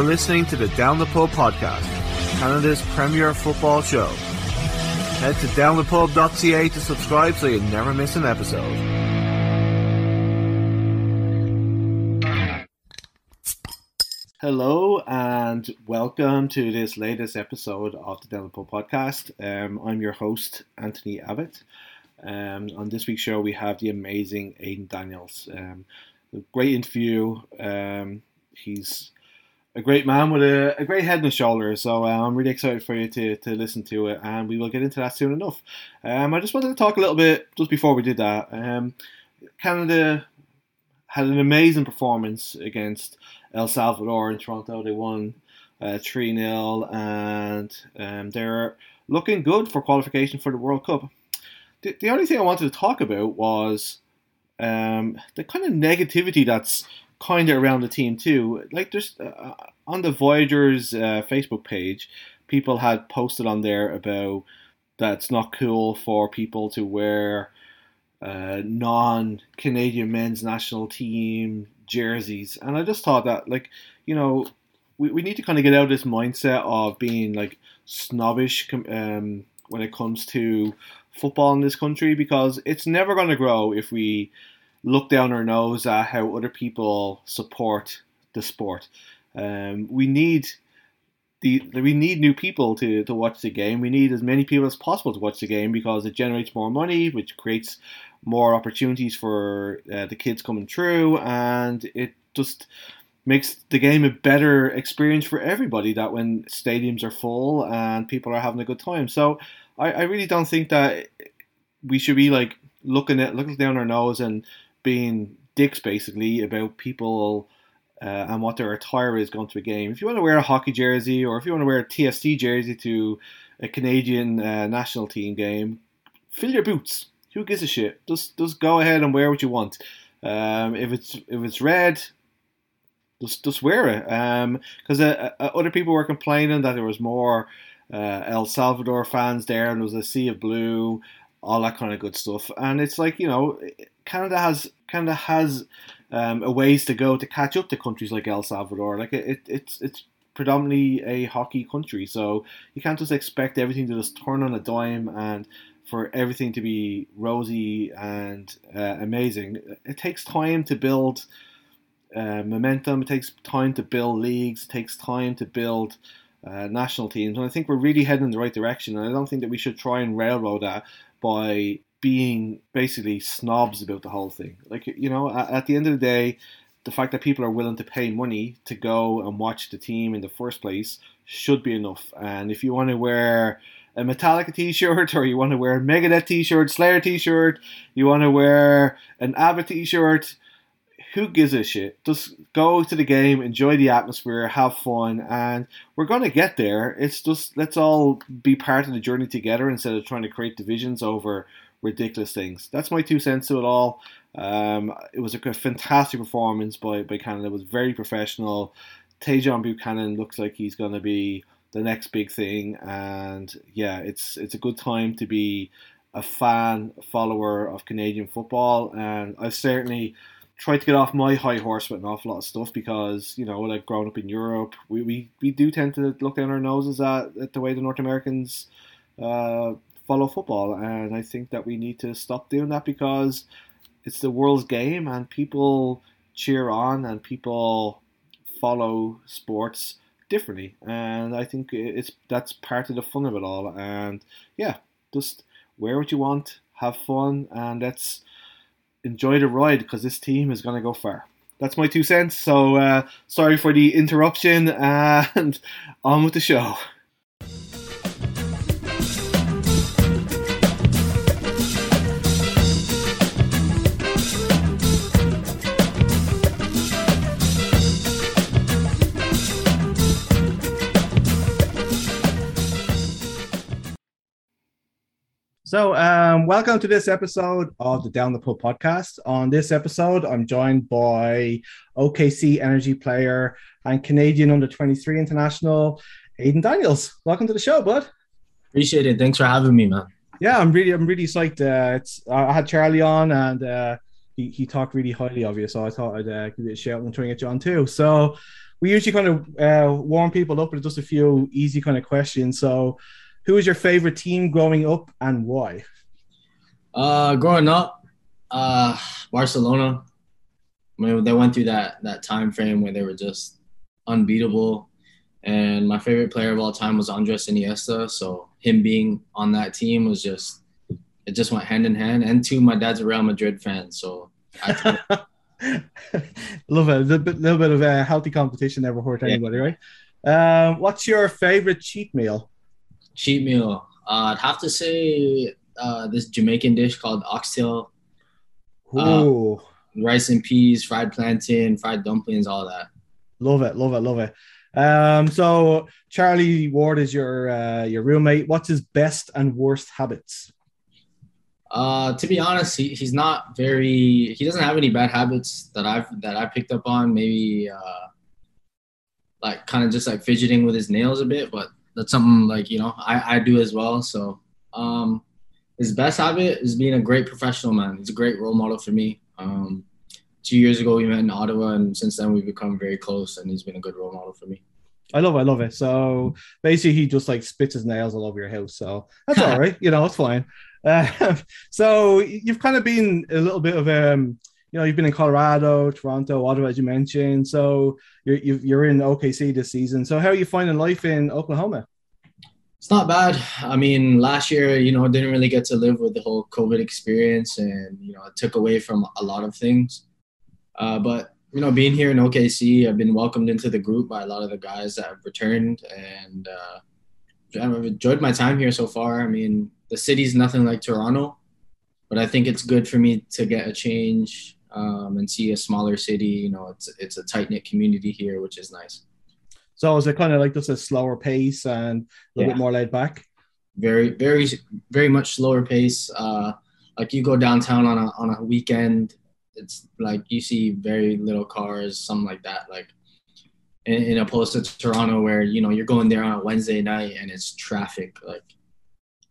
You're listening to the Down the Pub podcast, Canada's premier football show. Head to downthepub.ca to subscribe so you never miss an episode. Hello and welcome to this latest episode of the Down the Pub podcast. Um, I'm your host, Anthony Abbott. Um, on this week's show, we have the amazing Aidan Daniels. Um, great interview. Um, he's a great man with a, a great head and shoulders. So uh, I'm really excited for you to, to listen to it, and we will get into that soon enough. Um, I just wanted to talk a little bit just before we did that. Um, Canada had an amazing performance against El Salvador in Toronto. They won uh, 3 0, and um, they're looking good for qualification for the World Cup. The, the only thing I wanted to talk about was um, the kind of negativity that's kind of around the team too. Like there's uh, on the Voyageurs uh, Facebook page, people had posted on there about that it's not cool for people to wear uh, non-Canadian men's national team jerseys, and I just thought that like you know we, we need to kind of get out of this mindset of being like snobbish um, when it comes to football in this country because it's never going to grow if we look down our nose at how other people support the sport. Um, we need the we need new people to, to watch the game. We need as many people as possible to watch the game because it generates more money, which creates more opportunities for uh, the kids coming through, and it just makes the game a better experience for everybody. That when stadiums are full and people are having a good time. So I, I really don't think that we should be like looking at looking down our nose and being dicks basically about people uh, and what their attire is going to a game. If you want to wear a hockey jersey or if you want to wear a TST jersey to a Canadian uh, national team game, fill your boots. Who gives a shit? Just just go ahead and wear what you want. Um, if it's if it's red, just just wear it. Because um, uh, uh, other people were complaining that there was more uh, El Salvador fans there and there was a sea of blue, all that kind of good stuff. And it's like you know, Canada has Canada has um, a ways to go to catch up to countries like El Salvador. Like it, it it's it's predominantly a hockey country, so you can't just expect everything to just turn on a dime and for everything to be rosy and uh, amazing. It takes time to build uh, momentum. It takes time to build leagues. It takes time to build uh, national teams, and I think we're really heading in the right direction. And I don't think that we should try and railroad that by being basically snobs about the whole thing. Like, you know, at, the end of the day, the fact that people are willing to pay money to go and watch the team in the first place should be enough. And if you want to wear a Metallica t-shirt or you want to wear a Megadeth t-shirt, Slayer t-shirt, you want to wear an ABBA t-shirt, who gives a shit? Just go to the game, enjoy the atmosphere, have fun, and we're going to get there. It's just let's all be part of the journey together instead of trying to create divisions over ridiculous things. That's my two cents to it all. Um, it was a fantastic performance by, by Canada. It was very professional. Tajon Buchanan looks like he's going to be the next big thing, and yeah, it's it's a good time to be a fan follower of Canadian football, and I certainly tried to get off my high horse with an awful lot of stuff because you know, like growing up in Europe, we, we, we do tend to look down our noses at, at the way the North Americans uh, follow football, and I think that we need to stop doing that because it's the world's game, and people cheer on and people follow sports differently, and I think it's that's part of the fun of it all. And yeah, just wear what you want, have fun, and let's enjoy the ride because this team is going to go far. That's my two cents. So uh, sorry for the interruption, and on with the show. So, um, welcome to this episode of the Down the Pub podcast. On this episode, I'm joined by OKC Energy player and Canadian under 23 international, Aidan Daniels. Welcome to the show, bud. Appreciate it. Thanks for having me, man. Yeah, I'm really, I'm really psyched. Uh, it's I had Charlie on, and uh, he, he talked really highly of you, so I thought I'd uh, give you a shout and try and get you on too. So, we usually kind of uh, warm people up with just a few easy kind of questions. So, who is your favorite team growing up and why? Uh, growing up, uh, Barcelona. I mean, they went through that that time frame where they were just unbeatable. And my favorite player of all time was Andres Iniesta. So him being on that team was just it just went hand in hand. And two, my dad's a Real Madrid fan, so I love it. A little bit, little bit of a healthy competition never hurt anybody, yeah. right? Um, what's your favorite cheat meal? Cheat meal. Uh, I'd have to say uh, this Jamaican dish called oxtail. Uh, Ooh. Uh, rice and peas, fried plantain, fried dumplings, all that. Love it, love it, love it. Um, so Charlie Ward is your uh, your roommate. What's his best and worst habits? Uh, to be honest, he, he's not very. He doesn't have any bad habits that I've that I picked up on. Maybe uh, like kind of just like fidgeting with his nails a bit, but that's something like you know I I do as well. So um, his best habit is being a great professional man. He's a great role model for me. Um, two years ago we met in Ottawa, and since then we've become very close, and he's been a good role model for me. I love it. I love it. So basically, he just like spits his nails all over your house. So that's all right. You know, it's fine. Uh, so you've kind of been a little bit of um, you know, you've been in Colorado, Toronto, Ottawa, as you mentioned. So you're you're in OKC this season. So how are you finding life in Oklahoma? It's not bad. I mean, last year, you know, didn't really get to live with the whole COVID experience, and you know, it took away from a lot of things. Uh, but you know, being here in OKC, I've been welcomed into the group by a lot of the guys that have returned, and uh, I've enjoyed my time here so far. I mean, the city's nothing like Toronto, but I think it's good for me to get a change um, and see a smaller city. You know, it's it's a tight knit community here, which is nice. So is it kind of like just a slower pace and a little yeah. bit more laid back? Very, very, very much slower pace. Uh, like you go downtown on a on a weekend, it's like you see very little cars, something like that. Like in, in opposed to Toronto, where you know you're going there on a Wednesday night and it's traffic. Like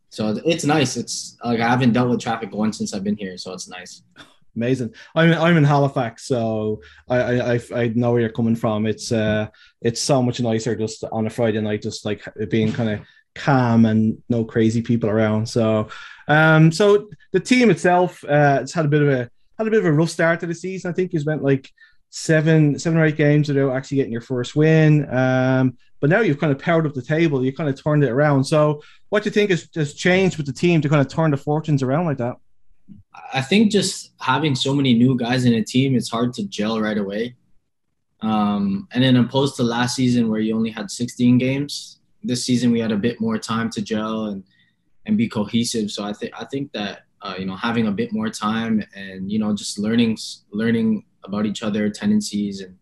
so it's nice. It's like I haven't dealt with traffic once since I've been here, so it's nice. Amazing. I'm I'm in Halifax, so I I I know where you're coming from. It's uh it's so much nicer just on a Friday night, just like being kind of calm and no crazy people around. So um so the team itself uh it's had a bit of a had a bit of a rough start to the season. I think you spent like seven seven or eight games without actually getting your first win. Um, but now you've kind of powered up the table. You kind of turned it around. So, what do you think has, has changed with the team to kind of turn the fortunes around like that? I think just having so many new guys in a team, it's hard to gel right away. Um, and then opposed to last season where you only had 16 games, this season we had a bit more time to gel and and be cohesive. So I think I think that uh, you know having a bit more time and you know just learning learning about each other tendencies and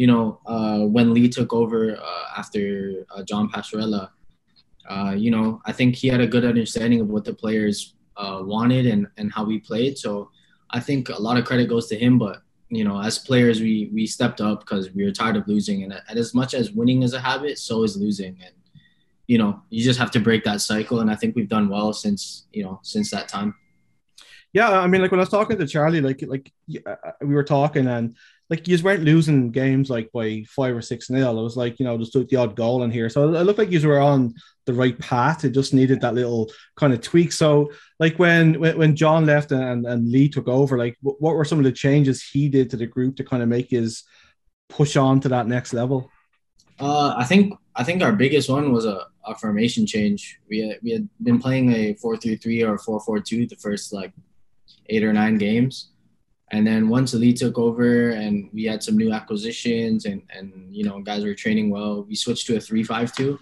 you know, uh, when Lee took over uh, after uh, John Pascarella, uh, you know, I think he had a good understanding of what the players uh, wanted and, and how we played. So I think a lot of credit goes to him. But you know, as players, we we stepped up because we were tired of losing. And, and as much as winning is a habit, so is losing. And you know, you just have to break that cycle. And I think we've done well since you know since that time. Yeah, I mean, like when I was talking to Charlie, like like we were talking, and like you weren't losing games like by five or six nil. It was like you know just took the odd goal in here, so it looked like you were on the right path. It just needed that little kind of tweak. So like when when, John left and, and Lee took over, like what were some of the changes he did to the group to kind of make his push on to that next level? Uh, I think I think our biggest one was a, a formation change. We had, we had been playing a four three three or four four two the first like eight or nine games and then once Elite took over and we had some new acquisitions and, and you know, guys were training well, we switched to a 352.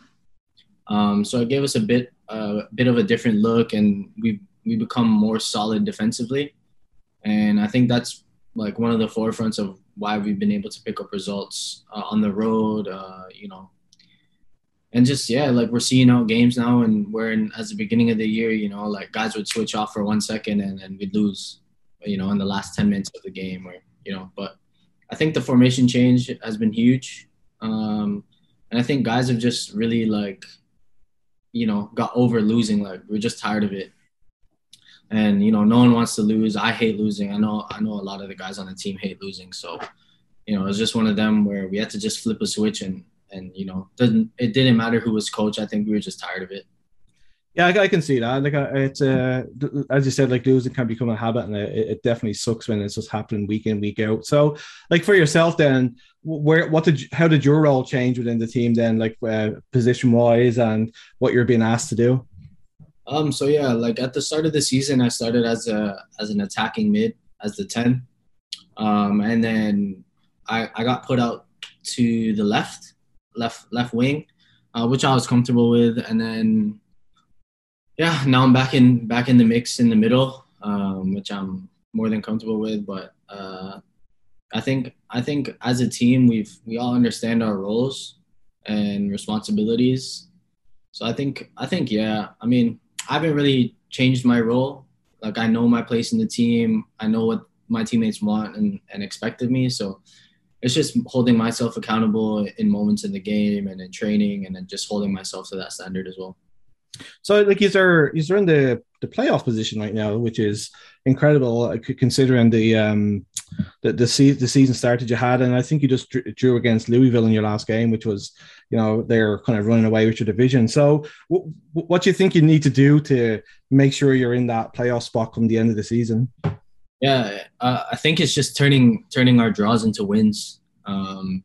Um, so it gave us a bit, uh, bit of a different look and we we become more solid defensively. And I think that's like one of the forefronts of why we've been able to pick up results uh, on the road, uh, you know, and just yeah, like we're seeing out games now, and we're in as the beginning of the year, you know, like guys would switch off for one second and then we'd lose, you know, in the last 10 minutes of the game or, you know, but I think the formation change has been huge. Um, and I think guys have just really like, you know, got over losing. Like we're just tired of it. And, you know, no one wants to lose. I hate losing. I know, I know a lot of the guys on the team hate losing. So, you know, it was just one of them where we had to just flip a switch and and you know, didn't it didn't matter who was coach. I think we were just tired of it. Yeah, I, I can see that. Like uh, it's uh, as you said, like losing can become a habit, and it, it definitely sucks when it's just happening week in week out. So, like for yourself, then, where what did how did your role change within the team then, like uh, position wise, and what you're being asked to do? Um. So yeah, like at the start of the season, I started as a as an attacking mid, as the ten, um, and then I I got put out to the left, left left wing, uh, which I was comfortable with, and then yeah, now I'm back in back in the mix in the middle, um, which I'm more than comfortable with. But uh, I think I think as a team, we've we all understand our roles and responsibilities. So I think I think yeah. I mean, I haven't really changed my role. Like I know my place in the team. I know what my teammates want and, and expect of me. So it's just holding myself accountable in moments in the game and in training, and then just holding myself to that standard as well. So, like, he's are he's in the the playoff position right now, which is incredible uh, considering the um the the, se- the season started you had, and I think you just drew against Louisville in your last game, which was you know they're kind of running away with your division. So, w- what do you think you need to do to make sure you're in that playoff spot come the end of the season? Yeah, uh, I think it's just turning turning our draws into wins. Um,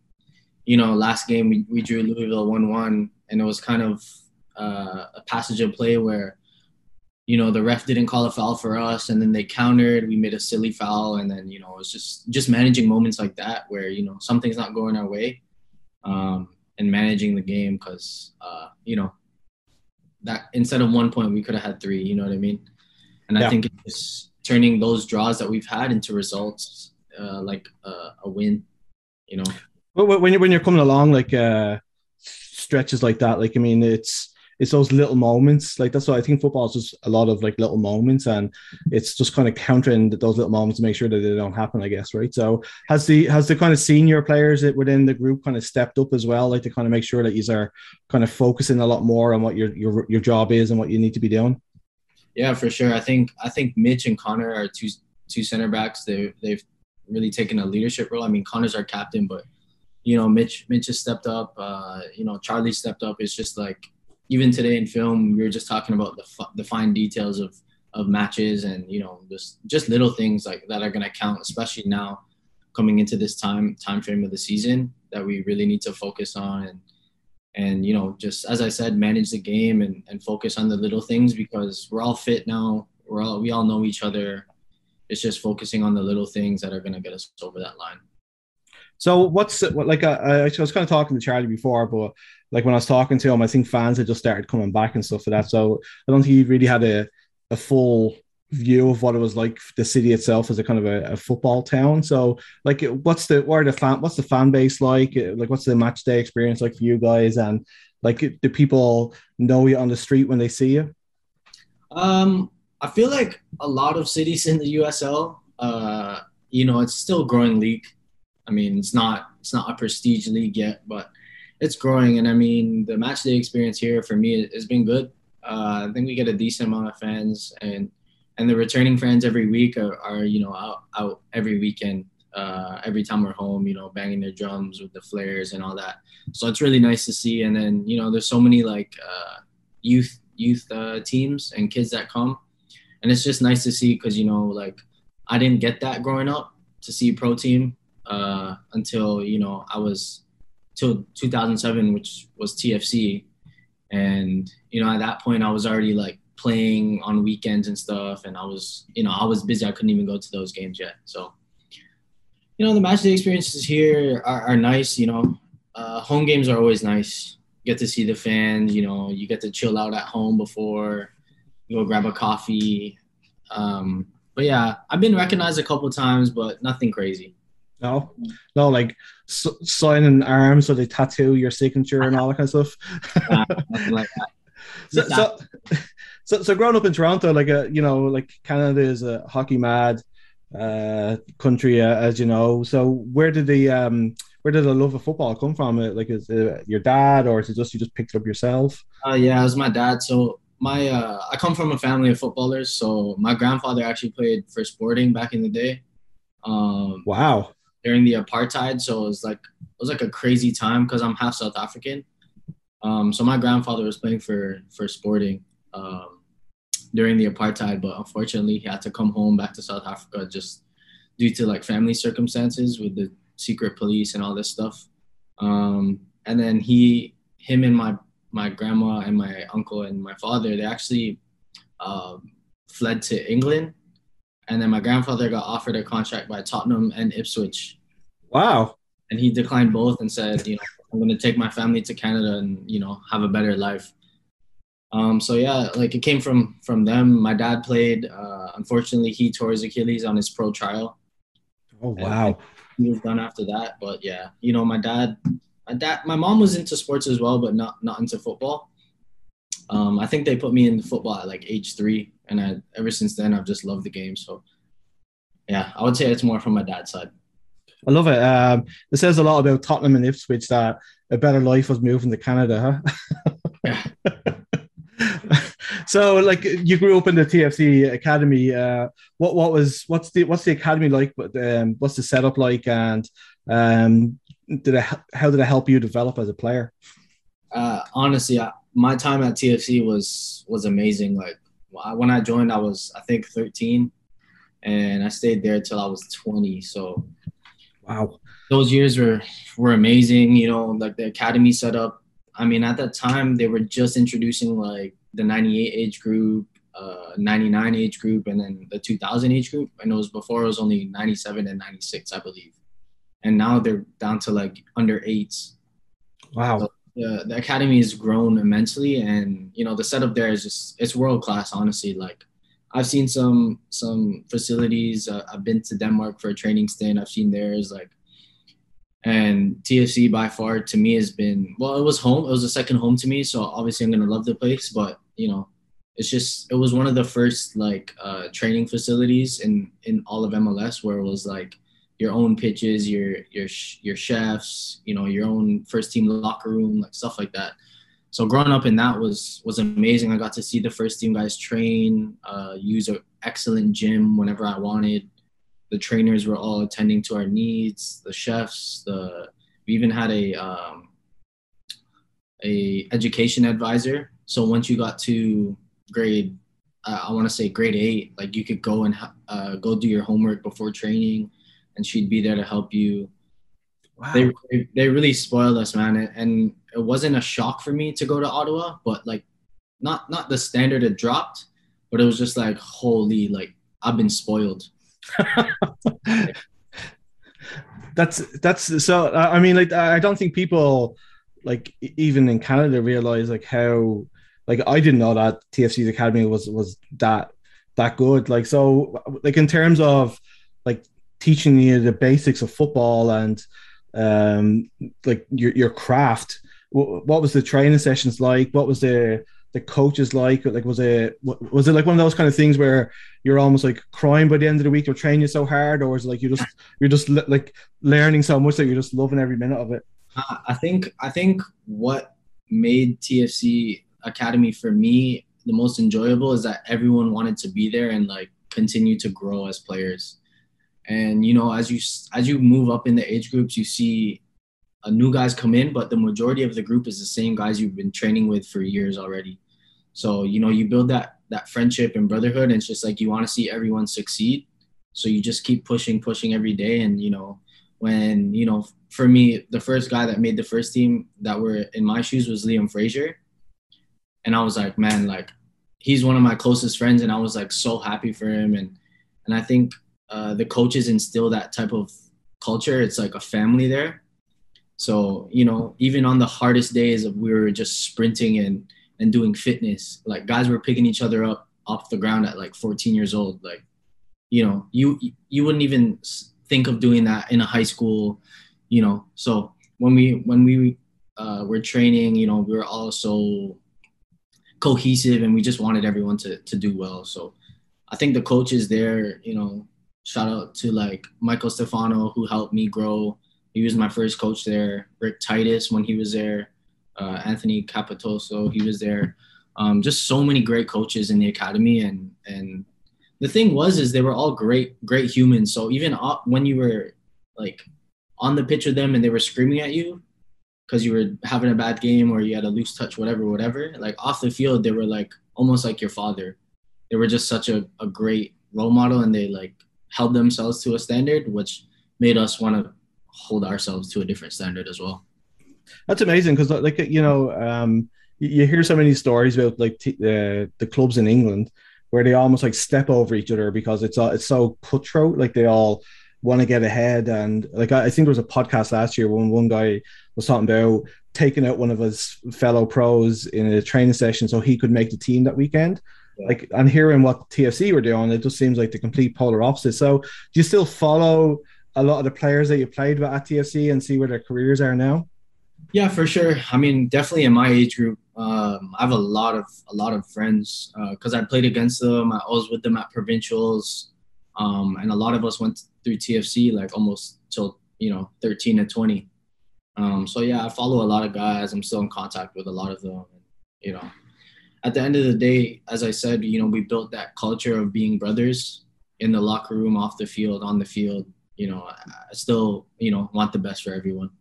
you know, last game we, we drew Louisville one one, and it was kind of uh, a passage of play where you know the ref didn't call a foul for us and then they countered we made a silly foul and then you know it's just just managing moments like that where you know something's not going our way um, and managing the game because uh, you know that instead of one point we could have had three you know what i mean and yeah. i think it's turning those draws that we've had into results uh, like uh, a win you know when you're when you're coming along like uh stretches like that like i mean it's it's those little moments. Like that's why I think football is just a lot of like little moments, and it's just kind of countering those little moments to make sure that they don't happen. I guess right. So has the has the kind of senior players that within the group kind of stepped up as well, like to kind of make sure that you are kind of focusing a lot more on what your your your job is and what you need to be doing. Yeah, for sure. I think I think Mitch and Connor are two two center backs. They they've really taken a leadership role. I mean, Connor's our captain, but you know, Mitch Mitch has stepped up. Uh, you know, Charlie stepped up. It's just like even today in film, we were just talking about the the fine details of of matches and you know just just little things like that are going to count, especially now coming into this time time frame of the season that we really need to focus on and and you know just as I said, manage the game and and focus on the little things because we're all fit now. We're all we all know each other. It's just focusing on the little things that are going to get us over that line. So what's like? Uh, I, I was kind of talking to Charlie before, but like when I was talking to him, I think fans had just started coming back and stuff for that. So I don't think he really had a, a full view of what it was like the city itself as a kind of a, a, football town. So like what's the what are the fan what's the fan base like? Like what's the match day experience like for you guys? And like do people know you on the street when they see you? Um I feel like a lot of cities in the USL, uh, you know, it's still growing league. I mean, it's not it's not a prestige league yet, but it's growing. And I mean, the match day experience here for me has been good. Uh, I think we get a decent amount of fans, and and the returning fans every week are, are you know out out every weekend. Uh, every time we're home, you know, banging their drums with the flares and all that. So it's really nice to see. And then you know, there's so many like uh, youth youth uh, teams and kids that come, and it's just nice to see because you know, like I didn't get that growing up to see pro team uh, until you know I was till 2007, which was TFC, and you know at that point I was already like playing on weekends and stuff, and I was you know I was busy. I couldn't even go to those games yet. So you know the match day experiences here are, are nice. You know, uh, home games are always nice. You get to see the fans. You know, you get to chill out at home before you go grab a coffee. Um, but yeah, I've been recognized a couple times, but nothing crazy. No, no, like s- signing arms so they tattoo your signature and all that kind of stuff. like so, so, so, so, growing up in Toronto, like a uh, you know, like Canada is a hockey mad uh, country, uh, as you know. So where did the um, where did the love of football come from? Uh, like, is it your dad, or is it just you just picked it up yourself? Uh, yeah, it was my dad. So my uh, I come from a family of footballers. So my grandfather actually played for Sporting back in the day. Um, wow during the apartheid, so it was like it was like a crazy time because I'm half South African. Um, so my grandfather was playing for for Sporting um, during the apartheid, but unfortunately he had to come home back to South Africa just due to like family circumstances with the secret police and all this stuff. Um, and then he, him, and my my grandma and my uncle and my father, they actually um, fled to England. And then my grandfather got offered a contract by Tottenham and Ipswich. Wow. And he declined both and said, you know, I'm going to take my family to Canada and, you know, have a better life. Um, so yeah, like it came from from them. My dad played. Uh, unfortunately, he tore his Achilles on his pro trial. Oh wow! He was done after that. But yeah, you know, my dad, my dad, my mom was into sports as well, but not not into football. Um, I think they put me in football at like age three, and I, ever since then I've just loved the game. So yeah, I would say it's more from my dad's side. I love it. Um, it says a lot about Tottenham and Ipswich that a better life was moving to Canada, huh? yeah. so like you grew up in the TFC academy. Uh, what what was what's the what's the academy like? But um, what's the setup like? And um, did it how did it help you develop as a player? Uh, honestly, I, my time at TFC was was amazing. Like when I joined, I was I think 13, and I stayed there till I was 20. So, wow, those years were were amazing. You know, like the academy set up. I mean, at that time they were just introducing like the 98 age group, uh, 99 age group, and then the 2000 age group. And it was before it was only 97 and 96, I believe. And now they're down to like under eights. Wow. So, uh, the academy has grown immensely, and you know the setup there is just it's world class. Honestly, like I've seen some some facilities. Uh, I've been to Denmark for a training stint. I've seen theirs. Like and TFC by far to me has been well, it was home. It was a second home to me, so obviously I'm gonna love the place. But you know, it's just it was one of the first like uh, training facilities in in all of MLS where it was like your own pitches, your your your chefs, you know, your own first team locker room, like stuff like that. So growing up in that was was amazing. I got to see the first team guys train, uh, use an excellent gym whenever I wanted the trainers were all attending to our needs the chefs the we even had a um, a education advisor so once you got to grade uh, i want to say grade eight like you could go and uh, go do your homework before training and she'd be there to help you wow. they, they really spoiled us man and it wasn't a shock for me to go to ottawa but like not not the standard it dropped but it was just like holy like i've been spoiled that's that's so. I mean, like I don't think people like even in Canada realize like how like I didn't know that TFC's academy was was that that good. Like so, like in terms of like teaching you the basics of football and um like your your craft. What was the training sessions like? What was the the coaches like? Like, was it was it like one of those kind of things where you're almost like crying by the end of the week? They're training so hard, or is it like you just you're just like learning so much that you're just loving every minute of it? Uh, I think I think what made TFC Academy for me the most enjoyable is that everyone wanted to be there and like continue to grow as players. And you know, as you as you move up in the age groups, you see uh, new guys come in, but the majority of the group is the same guys you've been training with for years already. So, you know, you build that that friendship and brotherhood and it's just like you want to see everyone succeed. So you just keep pushing, pushing every day. And, you know, when, you know, for me, the first guy that made the first team that were in my shoes was Liam Fraser. And I was like, man, like he's one of my closest friends and I was like so happy for him. And and I think uh, the coaches instill that type of culture. It's like a family there. So, you know, even on the hardest days we were just sprinting and and doing fitness. Like guys were picking each other up off the ground at like 14 years old. Like, you know, you you wouldn't even think of doing that in a high school, you know. So when we when we uh, were training, you know, we were all so cohesive and we just wanted everyone to to do well. So I think the coaches there, you know, shout out to like Michael Stefano who helped me grow. He was my first coach there. Rick Titus when he was there uh, Anthony Capitoso, he was there. Um, just so many great coaches in the academy, and and the thing was is they were all great great humans. So even when you were like on the pitch with them and they were screaming at you because you were having a bad game or you had a loose touch, whatever, whatever. Like off the field, they were like almost like your father. They were just such a, a great role model and they like held themselves to a standard, which made us want to hold ourselves to a different standard as well. That's amazing because, like, you know, um, you hear so many stories about like t- the clubs in England where they almost like step over each other because it's uh, it's so cutthroat. Like they all want to get ahead, and like I, I think there was a podcast last year when one guy was talking about taking out one of his fellow pros in a training session so he could make the team that weekend. Yeah. Like and hearing what TFC were doing, it just seems like the complete polar opposite. So do you still follow a lot of the players that you played with at TFC and see where their careers are now? Yeah, for sure. I mean, definitely in my age group, um, I have a lot of a lot of friends because uh, I played against them. I was with them at provincials, um, and a lot of us went through TFC like almost till you know 13 and 20. Um, so yeah, I follow a lot of guys. I'm still in contact with a lot of them. You know, at the end of the day, as I said, you know, we built that culture of being brothers in the locker room, off the field, on the field. You know, I still you know want the best for everyone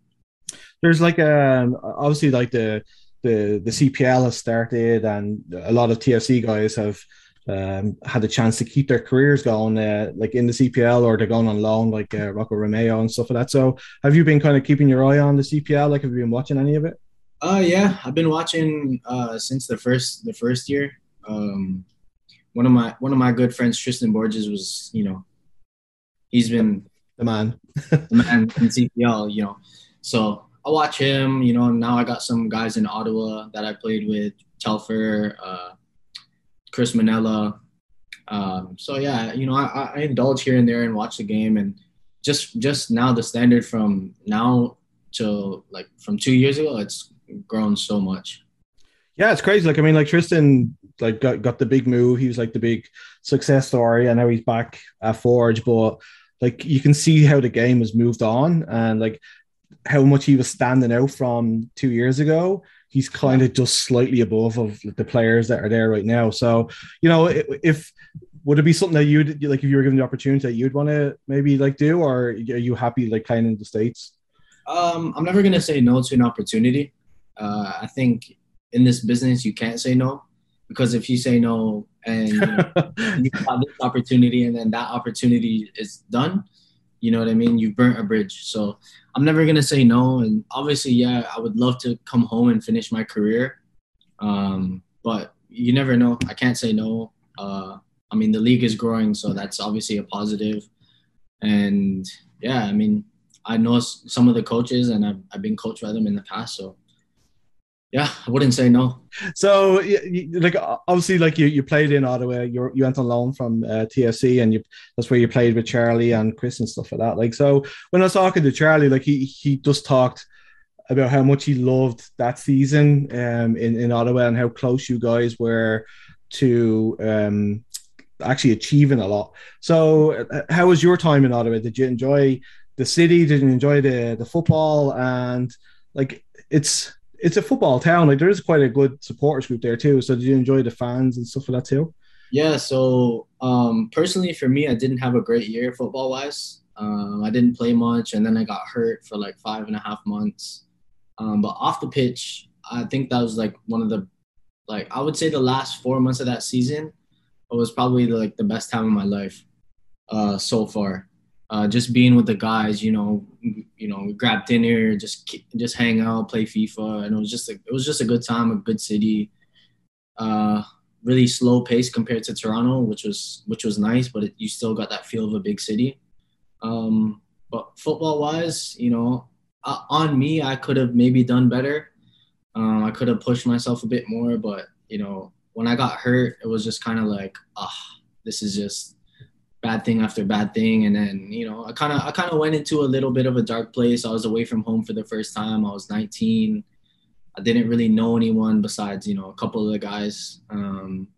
there's like a um, obviously like the the the CPL has started, and a lot of TFC guys have um, had a chance to keep their careers going, uh, like in the CPL, or they're going on loan, like uh, Rocco Romeo and stuff like that. So, have you been kind of keeping your eye on the CPL? Like, have you been watching any of it? Uh, yeah, I've been watching uh, since the first the first year. Um, one of my one of my good friends, Tristan Borges, was you know, he's been the man, the man in CPL. You know, so I watch him. You know, now I got some guys in Ottawa that I played with, Telfer, uh, Chris Mannella. Um, so yeah, you know, I, I indulge here and there and watch the game, and just just now the standard from now to like from two years ago, it's grown so much. Yeah, it's crazy. Like I mean, like Tristan, like got, got the big move. He was like the big success story, and now he's back at Forge. But like you can see how the game has moved on, and like how much he was standing out from two years ago, he's kind of just slightly above of the players that are there right now. So, you know, if would it be something that you'd like if you were given the opportunity that you'd want to maybe like do, or are you happy like playing in the states? Um, I'm never gonna say no to an opportunity. Uh, I think in this business you can't say no because if you say no and you, know, you have this opportunity and then that opportunity is done, you know what I mean? You've burnt a bridge. So I'm never gonna say no. And obviously, yeah, I would love to come home and finish my career. Um, but you never know. I can't say no. Uh, I mean, the league is growing, so that's obviously a positive. And yeah, I mean, I know some of the coaches, and I've, I've been coached by them in the past, so yeah, I wouldn't say no. So, like, obviously, like you, you played in Ottawa. You you went on loan from uh, TFC, and you that's where you played with Charlie and Chris and stuff like that. Like, so when I was talking to Charlie, like he he just talked about how much he loved that season um, in in Ottawa and how close you guys were to um, actually achieving a lot. So, uh, how was your time in Ottawa? Did you enjoy the city? Did you enjoy the the football? And like, it's it's a football town. Like there is quite a good supporters group there too. So did you enjoy the fans and stuff like that too? Yeah. So um, personally, for me, I didn't have a great year football wise. Um, I didn't play much, and then I got hurt for like five and a half months. Um, but off the pitch, I think that was like one of the, like I would say the last four months of that season, was probably like the best time of my life, uh, so far uh, just being with the guys, you know, you know, grab dinner, just just hang out, play FIFA, and it was just a, it was just a good time, a good city. Uh, really slow pace compared to Toronto, which was which was nice, but it, you still got that feel of a big city. Um, but football wise, you know, uh, on me, I could have maybe done better. Um, I could have pushed myself a bit more, but you know, when I got hurt, it was just kind of like, ah, oh, this is just bad thing after bad thing. And then you know i kind of i kind of went into a little bit of a dark place. I was away from home for the first time. I was 19 i didn't really know anyone besides you know a couple of the guys. Um,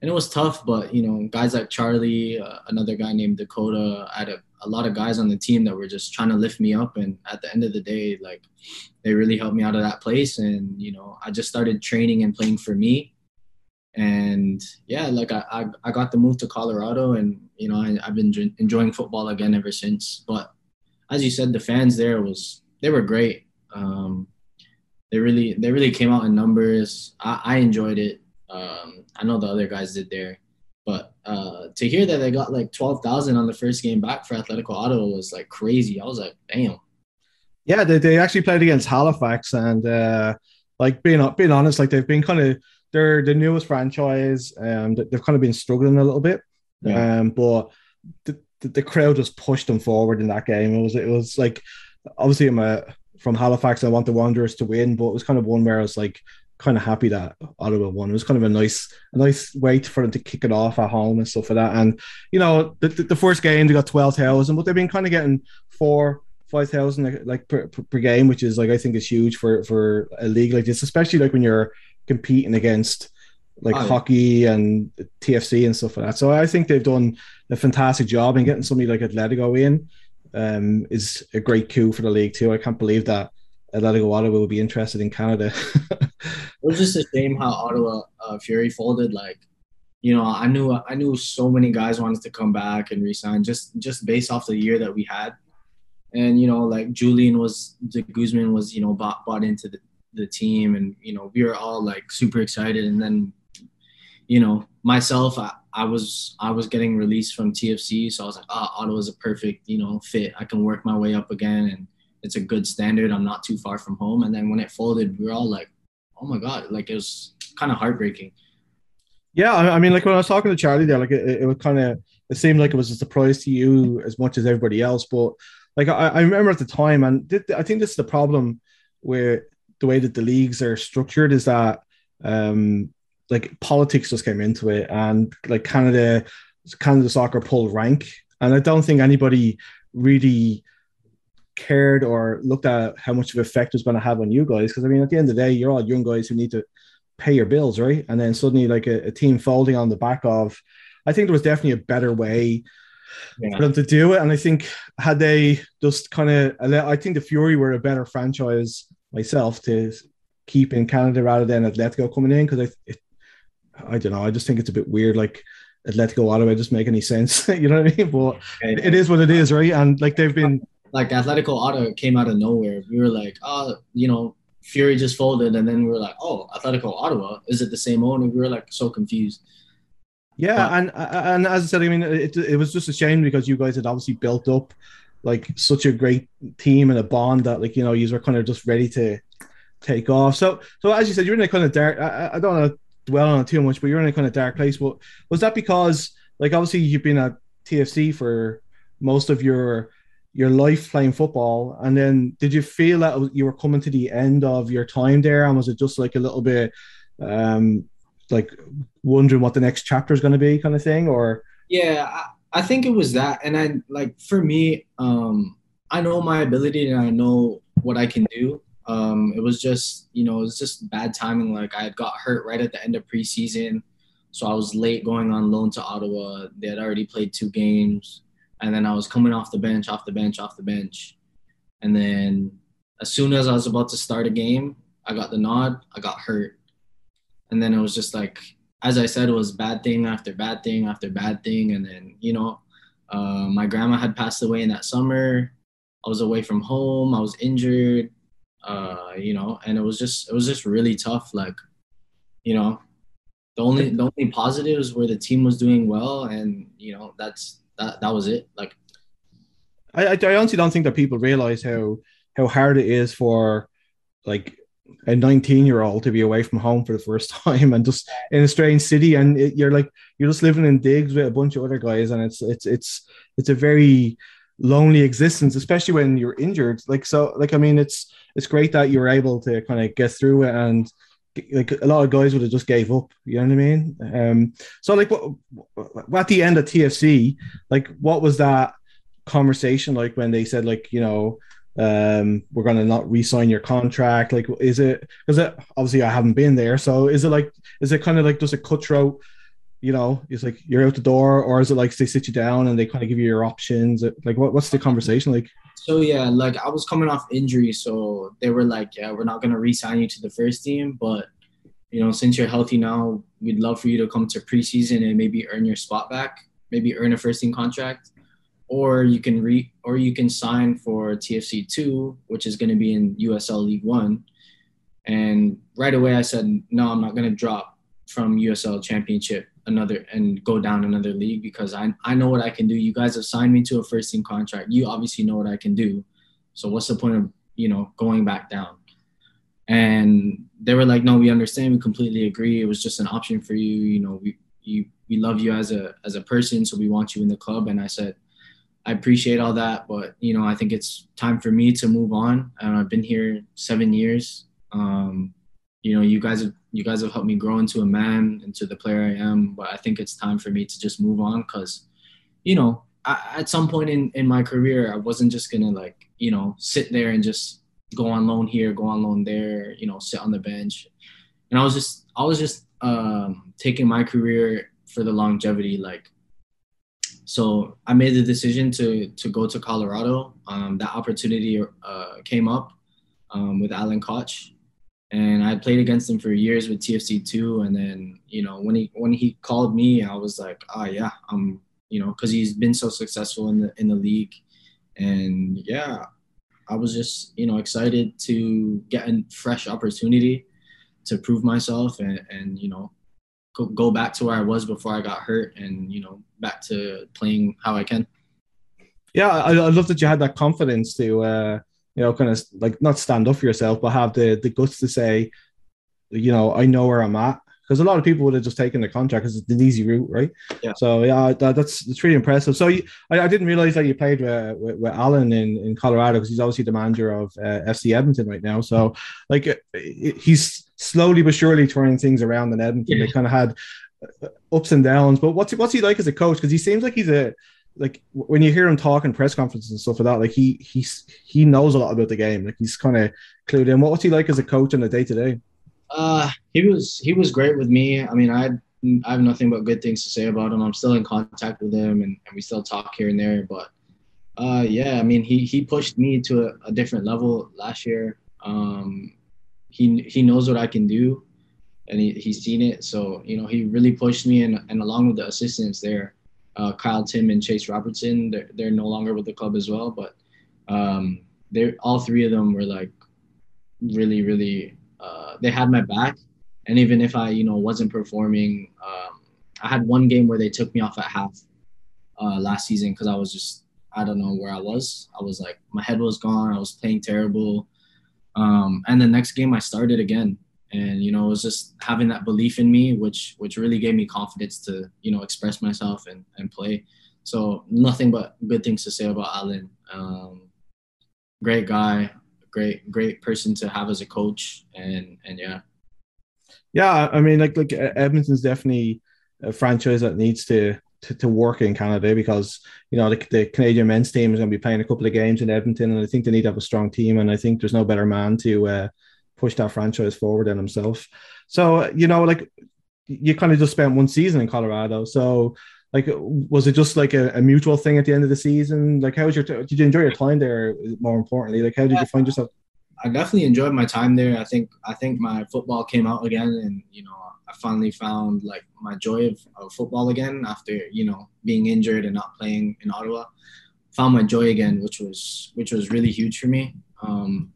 and it was tough but you know guys like charlie uh, another guy named dakota i had a, a lot of guys on the team that were just trying to lift me up. And at the end of the day like they really helped me out of that place. And you know i just started training and playing for me and yeah like I, I, I got the move to colorado and you know I, have been enjoying football again ever since but as you said, the fans there was they were great. Um, they really they really came out in numbers. I, I enjoyed it. Um, I know the other guys did there, but uh, to hear that they got like twelve thousand on the first game back for Atletico Ottawa was like crazy. I was like, damn. Yeah, they, they actually played against Halifax, and uh, like being being honest, like they've been kind of they're the newest franchise, and they've kind of been struggling a little bit. Yeah. Um, but the, the, the crowd just pushed them forward in that game. It was it was like obviously I'm a from Halifax. I want the Wanderers to win, but it was kind of one where I was like kind of happy that Ottawa won. It was kind of a nice, a nice way for them to kick it off at home and stuff like that. And you know, the, the, the first game they got twelve thousand, but they've been kind of getting four, five thousand like per, per, game, which is like I think is huge for for a league like this, especially like when you're competing against like oh, hockey and TFC and stuff like that. So I think they've done a fantastic job in getting somebody like Atletico in um, is a great coup for the league too. I can't believe that Atletico Ottawa will be interested in Canada. it was just a shame how Ottawa uh, Fury folded. Like, you know, I knew I knew so many guys wanted to come back and resign just just based off the year that we had, and you know, like Julian was de Guzman was you know bought bought into the, the team, and you know we were all like super excited, and then, you know, myself, I, I was I was getting released from TFC, so I was like, ah, oh, Ottawa's a perfect you know fit. I can work my way up again, and it's a good standard. I'm not too far from home. And then when it folded, we were all like, oh my god, like it was kind of heartbreaking. Yeah, I mean, like when I was talking to Charlie there, like it, it was kind of it seemed like it was a surprise to you as much as everybody else. But like I, I remember at the time, and th- I think this is the problem where the way that the leagues are structured is that um like politics just came into it, and like Canada, Canada soccer pulled rank, and I don't think anybody really cared or looked at how much of effect it was going to have on you guys. Because I mean, at the end of the day, you're all young guys who need to pay your bills, right? And then suddenly, like a, a team folding on the back of, I think there was definitely a better way yeah. for them to do it. And I think had they just kind of, I think the Fury were a better franchise myself to keep in Canada rather than Atletico coming in because I, I don't know. I just think it's a bit weird. Like Atletico Ottawa just make any sense. you know what I mean? But it is what it is, right? And like they've been like Atletico Ottawa came out of nowhere. We were like, oh, you know, Fury just folded, and then we were like, oh, Atletico Ottawa, is it the same owner? We were like so confused. Yeah, but, and and as I said, I mean, it, it was just a shame because you guys had obviously built up like such a great team and a bond that like you know you were kind of just ready to take off. So so as you said, you're in a kind of dark. I, I don't want to dwell on it too much, but you're in a kind of dark place. But was that because like obviously you've been at TFC for most of your your life playing football and then did you feel that you were coming to the end of your time there and was it just like a little bit um like wondering what the next chapter is going to be kind of thing or yeah I, I think it was that and i like for me um i know my ability and i know what i can do um it was just you know it was just bad timing like i got hurt right at the end of preseason so i was late going on loan to ottawa they had already played two games and then I was coming off the bench, off the bench, off the bench. And then as soon as I was about to start a game, I got the nod, I got hurt. And then it was just like, as I said, it was bad thing after bad thing after bad thing. And then, you know, uh, my grandma had passed away in that summer. I was away from home. I was injured, uh, you know, and it was just, it was just really tough. Like, you know, the only, the only positives were the team was doing well. And, you know, that's, that that was it. Like, I I honestly don't think that people realize how how hard it is for like a 19 year old to be away from home for the first time and just in a strange city and it, you're like you're just living in digs with a bunch of other guys and it's it's it's it's a very lonely existence especially when you're injured like so like i mean it's it's great that you're able to kind of get through it and like a lot of guys would have just gave up. You know what I mean? Um, so like, what, what, at the end of TFC, like, what was that conversation like when they said like, you know, um, we're gonna not re-sign your contract? Like, is it? Because it obviously I haven't been there, so is it like, is it kind of like just a cutthroat? You know, it's like you're out the door, or is it like they sit you down and they kind of give you your options? Like, what, what's the conversation like? So yeah, like I was coming off injury, so they were like, "Yeah, we're not gonna re-sign you to the first team, but you know, since you're healthy now, we'd love for you to come to preseason and maybe earn your spot back, maybe earn a first team contract, or you can re or you can sign for TFC two, which is going to be in USL League One. And right away, I said, no, I'm not going to drop from USL Championship another and go down another league because I I know what I can do. You guys have signed me to a first team contract. You obviously know what I can do. So what's the point of you know going back down? And they were like, no, we understand. We completely agree. It was just an option for you. You know, we you we love you as a as a person, so we want you in the club. And I said, I appreciate all that, but you know, I think it's time for me to move on. And I've been here seven years. Um, you know, you guys have you guys have helped me grow into a man, into the player I am. But I think it's time for me to just move on because, you know, I, at some point in in my career, I wasn't just gonna like you know sit there and just go on loan here, go on loan there, you know, sit on the bench. And I was just I was just um, taking my career for the longevity, like. So I made the decision to to go to Colorado. Um, that opportunity uh, came up um, with Alan Koch, and I played against him for years with TFC two. And then you know when he when he called me, I was like, oh yeah, I'm you know because he's been so successful in the in the league, and yeah, I was just you know excited to get a fresh opportunity to prove myself and and you know go back to where I was before I got hurt and you know back to playing how I can. Yeah, I, I love that you had that confidence to. Uh you know, kind of like not stand up for yourself, but have the the guts to say, you know, I know where I'm at. Because a lot of people would have just taken the contract because it's an easy route, right? Yeah. So yeah, that, that's it's really impressive. So you, I, I, didn't realize that you played with, with, with Alan in, in Colorado because he's obviously the manager of uh, FC Edmonton right now. So like uh, he's slowly but surely turning things around in Edmonton. Yeah. They kind of had ups and downs, but what's what's he like as a coach? Because he seems like he's a like when you hear him talk in press conferences and stuff like that, like he he's he knows a lot about the game. Like he's kind of clued in. What was he like as a coach on a day to day? Uh, he was he was great with me. I mean, I I have nothing but good things to say about him. I'm still in contact with him, and, and we still talk here and there. But uh, yeah, I mean, he he pushed me to a, a different level last year. Um, he he knows what I can do, and he, he's seen it. So you know, he really pushed me, and and along with the assistants there uh, Kyle Tim and Chase Robertson. They're, they're no longer with the club as well, but um, they're all three of them were like really, really. Uh, they had my back, and even if I, you know, wasn't performing, um, I had one game where they took me off at half uh, last season because I was just I don't know where I was. I was like my head was gone. I was playing terrible. Um, and the next game I started again, and you know it was just having that belief in me which which really gave me confidence to you know express myself and and play. So nothing but good things to say about alan um, great guy great great person to have as a coach. And and yeah. Yeah i mean like like edmonton's definitely a franchise that needs to to, to work in Canada because you know the, the Canadian men's team is going to be playing a couple of games in Edmonton, and I think they need to have a strong team. And I think there's no better man to uh, push that franchise forward in himself. So, you know, like you kind of just spent one season in Colorado. So, like, was it just like a, a mutual thing at the end of the season? Like, how was your, did you enjoy your time there? More importantly, like, how did you find yourself? I definitely enjoyed my time there. I think, I think my football came out again and, you know, I finally found like my joy of, of football again after, you know, being injured and not playing in Ottawa. Found my joy again, which was, which was really huge for me. Um,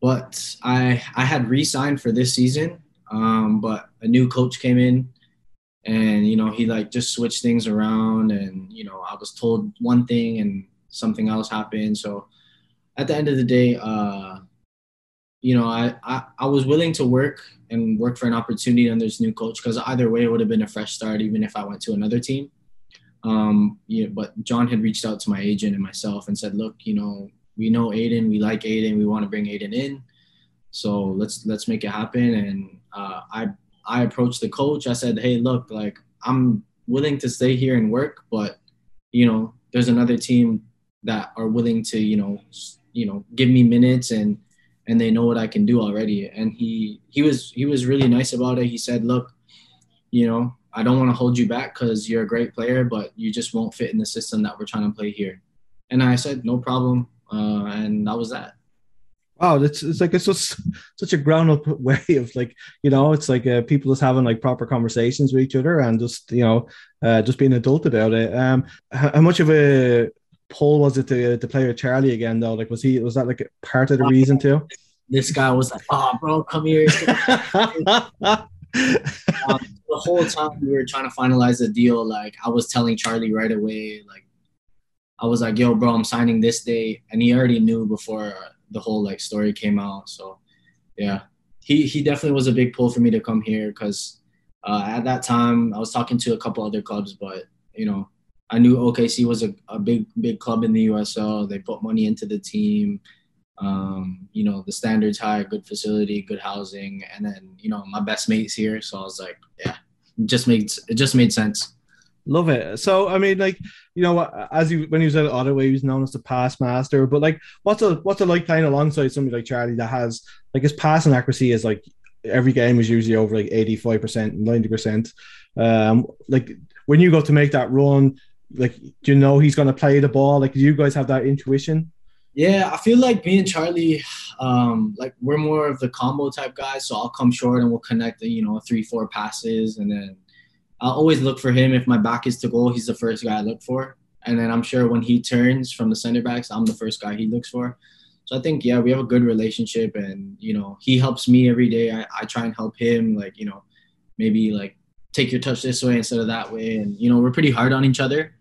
but I I had re-signed for this season, um, but a new coach came in, and you know he like just switched things around, and you know I was told one thing and something else happened. So at the end of the day, uh, you know I, I I was willing to work and work for an opportunity under this new coach because either way it would have been a fresh start, even if I went to another team. Um, yeah, but John had reached out to my agent and myself and said, look, you know, we know Aiden, we like Aiden, we want to bring Aiden in. So let's let's make it happen. And uh, I I approached the coach. I said, hey, look, like I'm willing to stay here and work, but you know, there's another team that are willing to you know you know give me minutes and and they know what I can do already. And he he was he was really nice about it. He said, look, you know, I don't want to hold you back because you're a great player, but you just won't fit in the system that we're trying to play here. And I said, no problem uh, and that was that. Wow, it's it's like it's just such a ground up way of like you know it's like uh, people just having like proper conversations with each other and just you know uh, just being adult about it. Um, how, how much of a pull was it to to play with Charlie again though? Like was he was that like part of the reason too? This guy was like, "Oh, bro, come here." um, the whole time we were trying to finalize the deal, like I was telling Charlie right away, like I was like, "Yo, bro, I'm signing this day," and he already knew before the whole like story came out. So, yeah, he he definitely was a big pull for me to come here because uh, at that time I was talking to a couple other clubs, but you know, I knew OKC was a, a big big club in the USL. They put money into the team. Um, you know, the standards high, good facility, good housing, and then you know my best mates here. So I was like, yeah, just made it just made sense. Love it. So I mean, like you know, as you when he was at Ottawa, he was known as the pass master. But like, what's a what's it like playing alongside somebody like Charlie that has like his passing accuracy is like every game is usually over like eighty five percent, ninety percent. Um, like when you go to make that run, like do you know he's going to play the ball? Like, do you guys have that intuition? Yeah, I feel like me and Charlie, um, like we're more of the combo type guys. So I'll come short and we'll connect, you know, three, four passes, and then I'll always look for him. If my back is to goal, he's the first guy I look for. And then I'm sure when he turns from the center backs, I'm the first guy he looks for. So I think, yeah, we have a good relationship. And, you know, he helps me every day. I, I try and help him, like, you know, maybe like take your touch this way instead of that way. And, you know, we're pretty hard on each other.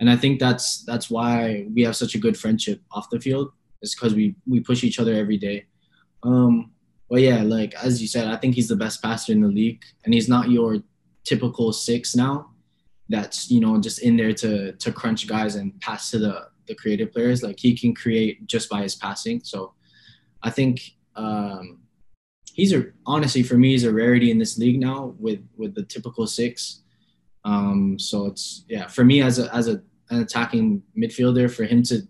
And I think that's that's why we have such a good friendship off the field. It's because we we push each other every day. Um, but yeah, like as you said, I think he's the best passer in the league, and he's not your typical six now that's you know just in there to to crunch guys and pass to the the creative players. Like he can create just by his passing. So i think um he's a honestly for me he's a rarity in this league now with with the typical six. Um so it's yeah for me as a as a an attacking midfielder for him to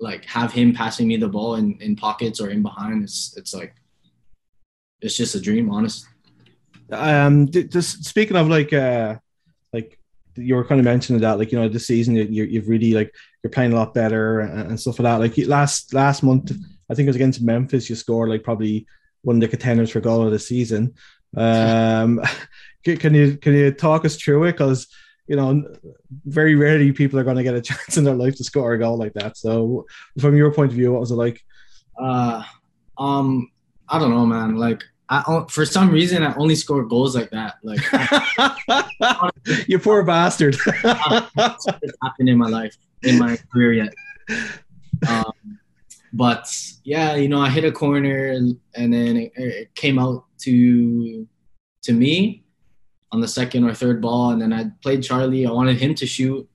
like have him passing me the ball in in pockets or in behind it's it's like it's just a dream honest um, just speaking of like, uh, like you were kind of mentioning that, like you know, this season you, you've really like you're playing a lot better and, and stuff like that. Like last last month, I think it was against Memphis, you scored like probably one of the contenders for goal of the season. Um, can you can you talk us through it? Because you know, very rarely people are going to get a chance in their life to score a goal like that. So, from your point of view, what was it like? Uh, um, I don't know, man. Like I for some reason I only score goals like that. Like you poor bastard. it's happened in my life, in my career yet. Um, but yeah, you know, I hit a corner and, and then it, it, came out to to me on the second or third ball, and then I played Charlie. I wanted him to shoot,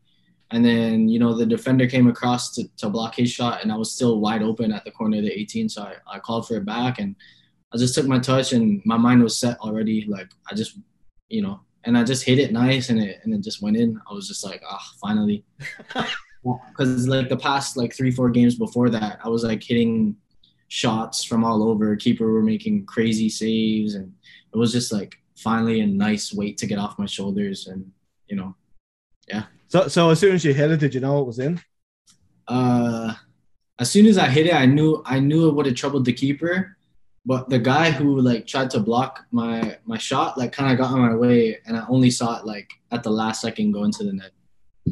and then you know the defender came across to, to block his shot, and I was still wide open at the corner of the 18, so I, I called for it back and I just took my touch and my mind was set already. Like I just, you know, and I just hit it nice and it and it just went in. I was just like, ah, oh, finally. Because like the past like three four games before that, I was like hitting shots from all over. Keeper were making crazy saves, and it was just like finally a nice weight to get off my shoulders, and you know, yeah. So so as soon as you hit it, did you know it was in? Uh, as soon as I hit it, I knew I knew it would have troubled the keeper but the guy who like tried to block my my shot like kind of got on my way and i only saw it like at the last second go into the net.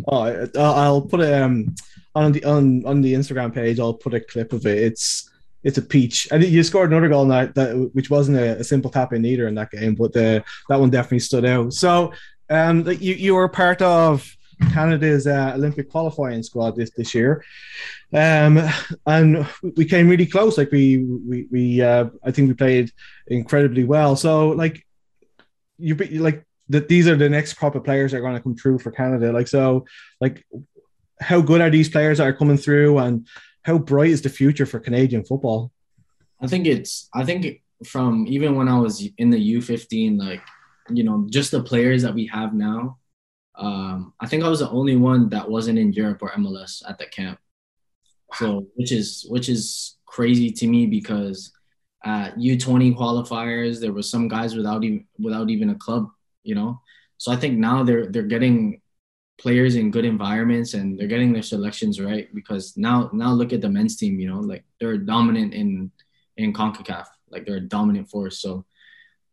Oh i'll put it um on the on on the instagram page i'll put a clip of it. It's it's a peach. And you scored another goal that, that which wasn't a, a simple tap in either in that game but the that one definitely stood out. So um you you were part of Canada's uh, Olympic qualifying squad this this year, um, and we came really close. Like we we we uh, I think we played incredibly well. So like you like that these are the next crop of players that are going to come through for Canada. Like so, like how good are these players that are coming through, and how bright is the future for Canadian football? I think it's I think from even when I was in the U15, like you know, just the players that we have now um, I think I was the only one that wasn't in Europe or MLS at the camp. So which is which is crazy to me because at U20 qualifiers there was some guys without even without even a club, you know. So I think now they're they're getting players in good environments and they're getting their selections right because now now look at the men's team you know like they're dominant in in CONCACAF like they're a dominant force so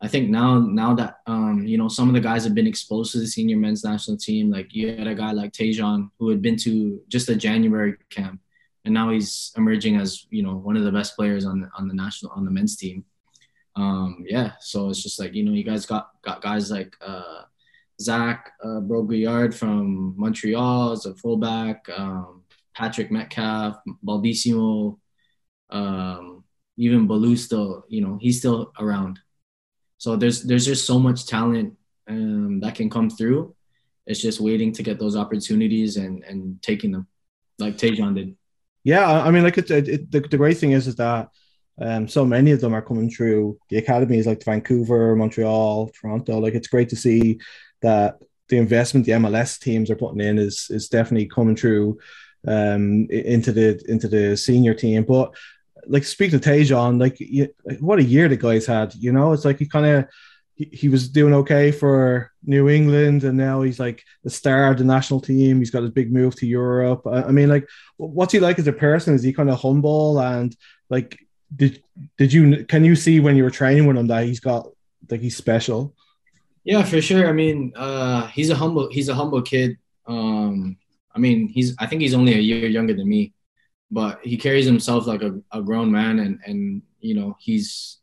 I think now now that um, you know some of the guys have been exposed to the senior men's national team like you had a guy like Tajon who had been to just a January camp and now he's emerging as you know one of the best players on the, on the national on the men's team um, yeah so it's just like you know you guys got got guys like uh, Zach uh, Brault-Guillard from Montreal as a fullback, um, Patrick Metcalfe, Baldisimo, um, even Ballou still, you know, he's still around. So there's there's just so much talent um, that can come through. It's just waiting to get those opportunities and and taking them, like Tajon did. Yeah, I mean, like it, it, the, the great thing is is that um, so many of them are coming through the academies like Vancouver, Montreal, Toronto. Like it's great to see that the investment the MLS teams are putting in is is definitely coming through um, into the into the senior team. But like speak to Tajon, like you, what a year the guys had. You know, it's like he kind of he, he was doing okay for New England, and now he's like the star of the national team. He's got his big move to Europe. I, I mean, like, what's he like as a person? Is he kind of humble and like? Did did you can you see when you were training with him that he's got like he's special? Yeah, for sure. I mean, uh, he's a humble he's a humble kid. Um, I mean, he's I think he's only a year younger than me, but he carries himself like a, a grown man, and and you know he's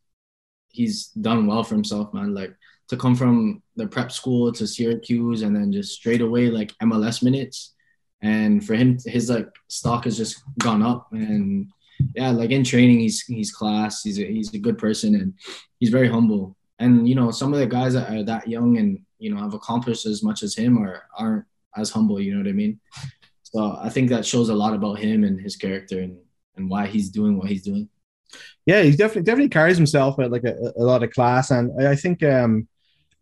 he's done well for himself, man. Like to come from the prep school to Syracuse and then just straight away like MLS minutes, and for him his like stock has just gone up, and yeah, like in training he's he's class. He's a, he's a good person and he's very humble and you know some of the guys that are that young and you know have accomplished as much as him are aren't as humble you know what i mean so i think that shows a lot about him and his character and and why he's doing what he's doing yeah he definitely definitely carries himself with like a, a lot of class and i think um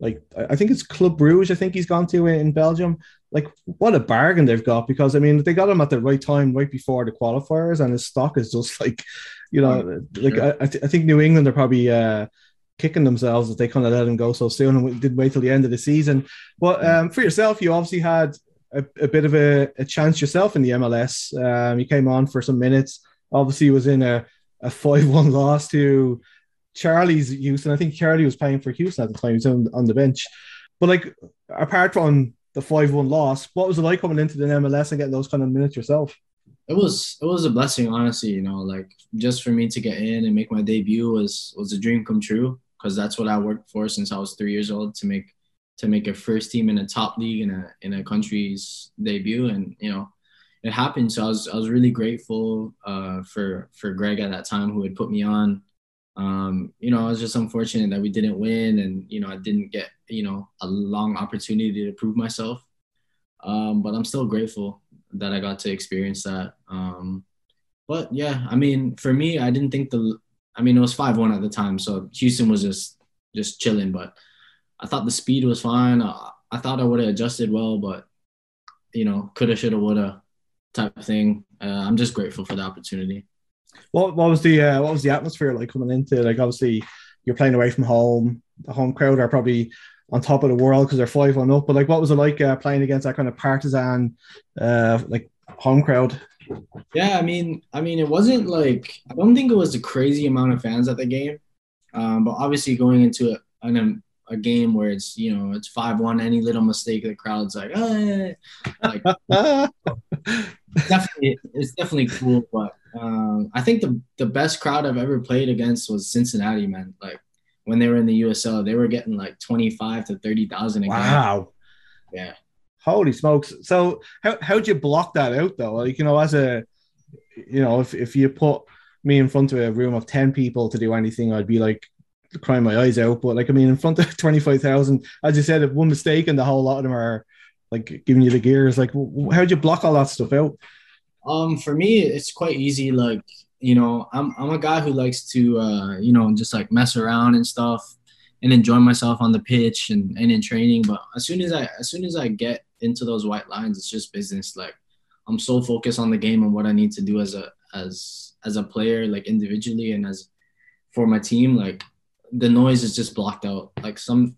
like I think it's Club Bruges. I think he's gone to in Belgium. Like what a bargain they've got because I mean they got him at the right time, right before the qualifiers, and his stock is just like, you know, like I, I, th- I think New England are probably uh, kicking themselves that they kind of let him go so soon and didn't wait till the end of the season. But um, for yourself, you obviously had a, a bit of a, a, chance yourself in the MLS. Um, you came on for some minutes. Obviously, was in a, a 5 1 loss to Charlie's Houston. I think Charlie was playing for Houston at the time. He was on, on the bench. But, like, apart from the 5 1 loss, what was it like coming into the MLS and getting those kind of minutes yourself? it was it was a blessing honestly you know like just for me to get in and make my debut was was a dream come true because that's what I worked for since I was three years old to make to make a first team in a top league in a in a country's debut, and you know it happened. So I was I was really grateful uh, for for Greg at that time who had put me on. Um, you know, I was just unfortunate that we didn't win, and you know I didn't get you know a long opportunity to prove myself. Um, but I'm still grateful that I got to experience that. Um, but yeah, I mean, for me, I didn't think the I mean, it was five one at the time, so Houston was just just chilling. But I thought the speed was fine. I, I thought I would have adjusted well, but you know, coulda, shoulda, woulda type of thing. Uh, I'm just grateful for the opportunity. What what was the uh, what was the atmosphere like coming into like obviously you're playing away from home. The home crowd are probably on top of the world because they're five one up. But like, what was it like uh, playing against that kind of partisan, uh, like home crowd? Yeah, I mean, I mean, it wasn't like I don't think it was a crazy amount of fans at the game, um, but obviously going into a, a, game where it's you know it's five one, any little mistake, the crowd's like, ah, like definitely, it's definitely cool. But um, I think the the best crowd I've ever played against was Cincinnati, man. Like when they were in the USL, they were getting like twenty five to thirty thousand. Wow. Yeah. Holy smokes! So how how'd you block that out though? Like you know, as a you know, if if you put me in front of a room of ten people to do anything, I'd be like crying my eyes out. But like I mean, in front of twenty five thousand, as you said, if one mistake and the whole lot of them are like giving you the gears. Like how'd you block all that stuff out? Um, for me, it's quite easy. Like you know, I'm I'm a guy who likes to uh, you know just like mess around and stuff and enjoy myself on the pitch and, and in training. But as soon as I as soon as I get into those white lines, it's just business. Like I'm so focused on the game and what I need to do as a as as a player, like individually and as for my team. Like the noise is just blocked out. Like some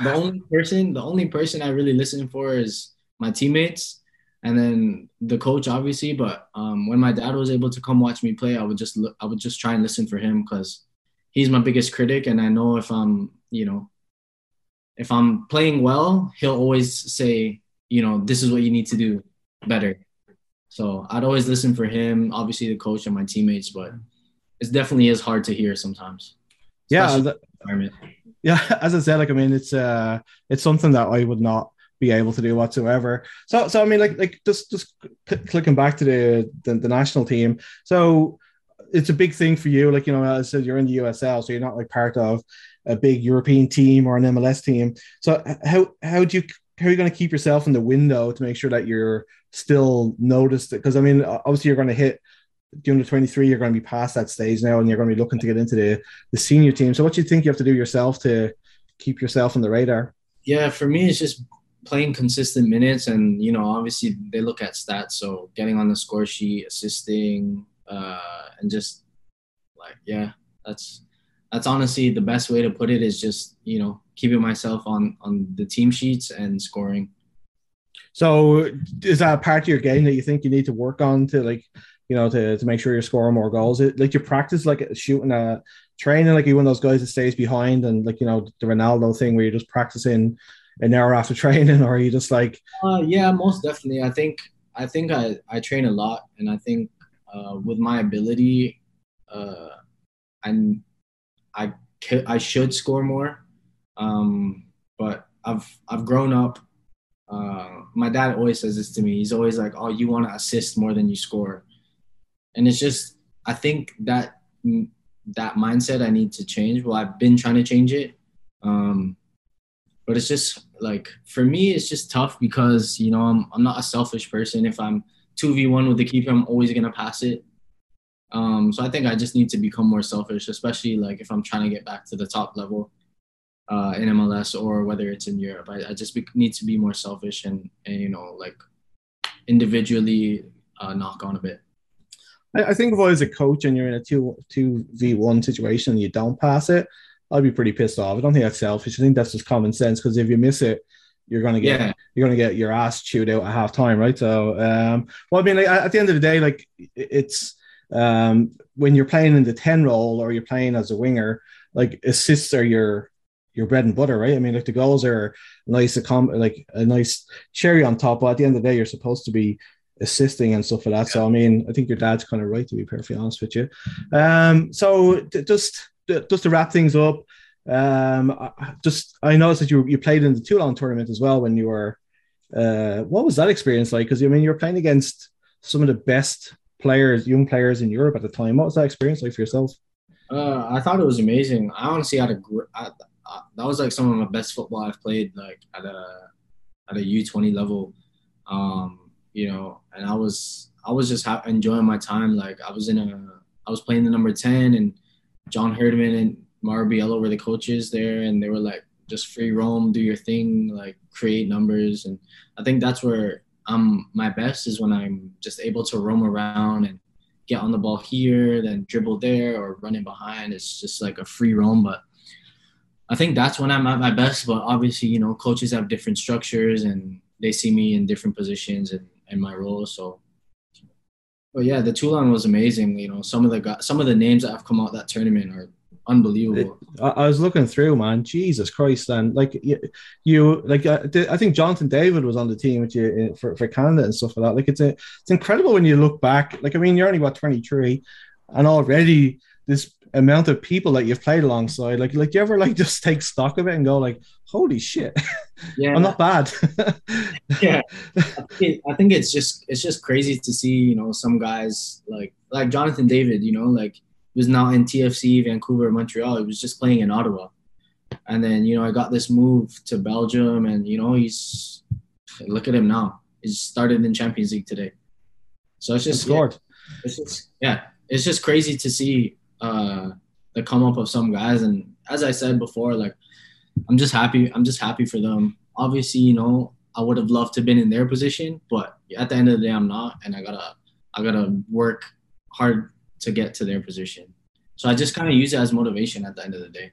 the only person the only person I really listen for is my teammates and then the coach obviously but um, when my dad was able to come watch me play i would just look, i would just try and listen for him because he's my biggest critic and i know if i'm you know if i'm playing well he'll always say you know this is what you need to do better so i'd always listen for him obviously the coach and my teammates but it definitely is hard to hear sometimes yeah yeah as i said like i mean it's uh it's something that i would not be able to do whatsoever. So, so I mean, like, like just just clicking back to the, the, the national team. So, it's a big thing for you. Like, you know, as I said, you're in the USL, so you're not like part of a big European team or an MLS team. So, how how do you how are you going to keep yourself in the window to make sure that you're still noticed? Because I mean, obviously, you're going to hit the under 23 you're going to be past that stage now and you're going to be looking to get into the, the senior team. So what do you think you have to do yourself to keep yourself on the radar? Yeah for me it's just playing consistent minutes and you know obviously they look at stats. So getting on the score sheet assisting uh and just like yeah that's that's honestly the best way to put it is just you know keeping myself on on the team sheets and scoring. So is that a part of your game that you think you need to work on to like you know to, to make sure you're scoring more goals it, like you practice like shooting a training like you one of those guys that stays behind and like you know the ronaldo thing where you're just practicing an hour after training, or are you just like? Uh, yeah, most definitely. I think I think I, I train a lot, and I think uh, with my ability, uh, and I I should score more, um, but I've I've grown up. Uh, my dad always says this to me. He's always like, "Oh, you want to assist more than you score," and it's just I think that that mindset I need to change. Well, I've been trying to change it. Um, but it's just like for me it's just tough because you know I'm, I'm not a selfish person if i'm 2v1 with the keeper i'm always going to pass it um, so i think i just need to become more selfish especially like if i'm trying to get back to the top level uh, in mls or whether it's in europe i, I just be, need to be more selfish and, and you know like individually uh, knock on a bit I, I think if I was a coach and you're in a two two v one situation and you don't pass it, I'd be pretty pissed off. I don't think that's selfish. I think that's just common sense because if you miss it, you're gonna get yeah. you're gonna get your ass chewed out at half time, right? So, um, well, I mean, like, at the end of the day, like it's um, when you're playing in the ten role or you're playing as a winger, like assists are your your bread and butter, right? I mean, like the goals are nice, like a nice cherry on top. But at the end of the day, you're supposed to be assisting and stuff like that. Yeah. So, I mean, I think your dad's kind of right to be perfectly honest with you. Um, so just just to wrap things up, um, just I noticed that you you played in the Toulon tournament as well when you were. Uh, what was that experience like? Because I mean, you were playing against some of the best players, young players in Europe at the time. What was that experience like for yourself? Uh, I thought it was amazing. I honestly had a gr- I, I, that was like some of my best football I've played like at a at a U twenty level. Um, you know, and I was I was just ha- enjoying my time. Like I was in a I was playing the number ten and John Herdman and Mauro Biello were the coaches there, and they were like, just free roam, do your thing, like create numbers. And I think that's where I'm my best is when I'm just able to roam around and get on the ball here, then dribble there, or running behind. It's just like a free roam. But I think that's when I'm at my best. But obviously, you know, coaches have different structures and they see me in different positions and, and my role. So but yeah, the Toulon was amazing. You know, some of the guys, some of the names that have come out that tournament are unbelievable. I was looking through, man. Jesus Christ, and like you, you like uh, I think Jonathan David was on the team with you uh, for, for Canada and stuff like that. Like it's a, it's incredible when you look back. Like I mean, you're only about 23, and already this amount of people that you've played alongside. Like, like you ever like just take stock of it and go like, holy shit, yeah, I'm not bad. yeah, I think it's just it's just crazy to see you know some guys like like Jonathan David, you know, like he was now in TFC, Vancouver, Montreal. He was just playing in Ottawa, and then you know I got this move to Belgium, and you know he's look at him now. He's started in Champions League today. So it's just scored. Yeah, it's just yeah, it's just crazy to see uh, the come up of some guys. And as I said before, like I'm just happy. I'm just happy for them. Obviously, you know, I would have loved to have been in their position, but at the end of the day, I'm not, and I gotta I gotta work hard to get to their position. So I just kind of use it as motivation at the end of the day.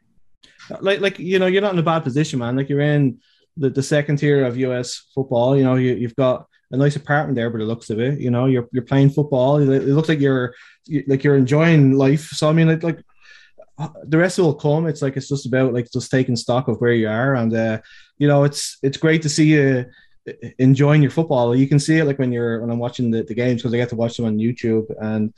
Like like you know, you're not in a bad position, man. Like you're in the, the second tier of US football. You know, you, you've got a nice apartment there, but it looks of it. You know, you're you're playing football. It looks like you're like you're enjoying life. So I mean, like, like the rest will come. It's like it's just about like just taking stock of where you are, and uh, you know, it's it's great to see you enjoying your football. You can see it like when you're when I'm watching the, the games because I get to watch them on YouTube and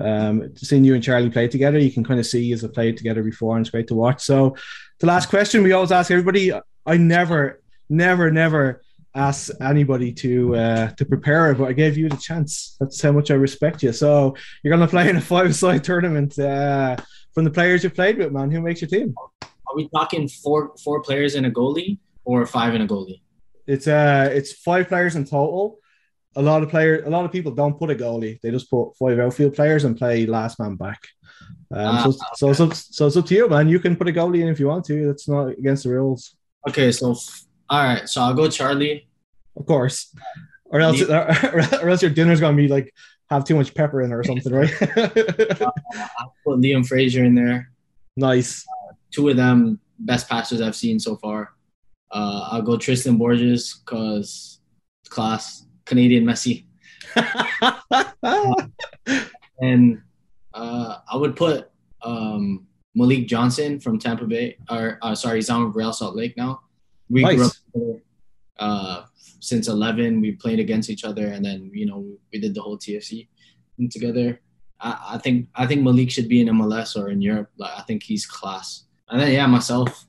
um, seeing you and Charlie play together, you can kind of see as a played together before, and it's great to watch. So, the last question we always ask everybody: I never, never, never ask anybody to uh, to prepare it, but I gave you the chance. That's how much I respect you. So, you're going to play in a five-side tournament. Uh, from the players you played with, man, who makes your team? Are we talking four four players in a goalie or five in a goalie? It's uh it's five players in total. A lot of players, a lot of people don't put a goalie. They just put five outfield players and play last man back. Um, uh, so, okay. so, so, so it's up to you, man. You can put a goalie in if you want to. That's not against the rules. Okay, so all right, so I'll go Charlie. Of course, or else, or else your dinner's gonna be like have too much pepper in it or something, right? uh, I'll put Liam Fraser in there. Nice. Uh, two of them best passers I've seen so far. Uh, I'll go Tristan Borges because class Canadian Messi. and uh, I would put um, Malik Johnson from Tampa Bay, or uh, sorry, he's on Real Salt Lake now. We nice. grew up together, uh, since 11. We played against each other, and then you know we did the whole TFC together. I, I think I think Malik should be in MLS or in Europe. Like I think he's class. And then yeah, myself,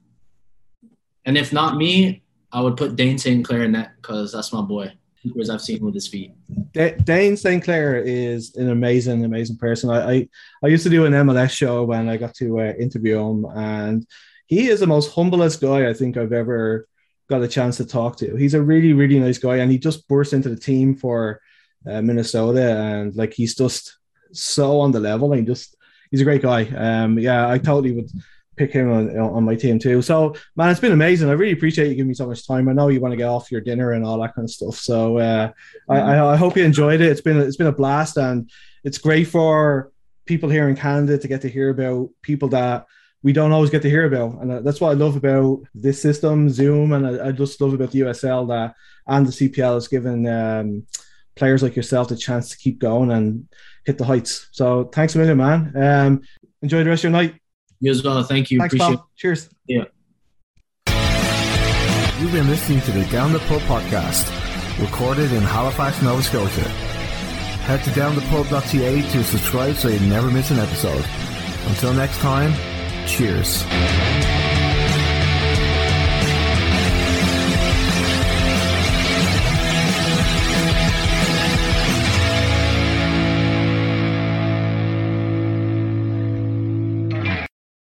and if not me, I would put Dane St. Clair in that because that's my boy. Whereas I've seen with his feet. Dane St. Clair is an amazing, amazing person. I, I, I used to do an MLS show when I got to uh, interview him, and he is the most humblest guy I think I've ever got a chance to talk to. He's a really, really nice guy, and he just burst into the team for uh, Minnesota, and like he's just so on the level, and just he's a great guy. Um, yeah, I totally would pick him on, on my team too. So, man, it's been amazing. I really appreciate you giving me so much time. I know you want to get off your dinner and all that kind of stuff. So, uh, I, I, I hope you enjoyed it. It's been it's been a blast, and it's great for people here in Canada to get to hear about people that we don't always get to hear about, and that's what I love about this system, Zoom, and I, I just love about the USL that and the CPL has given um, players like yourself the chance to keep going and hit the heights. So, thanks a million, man. Um, enjoy the rest of your night. You as well. Thank you. Thanks, Appreciate Bob. Cheers. Yeah. You've been listening to the Down the Pub podcast, recorded in Halifax, Nova Scotia. Head to downthepub.ca to subscribe so you never miss an episode. Until next time, cheers.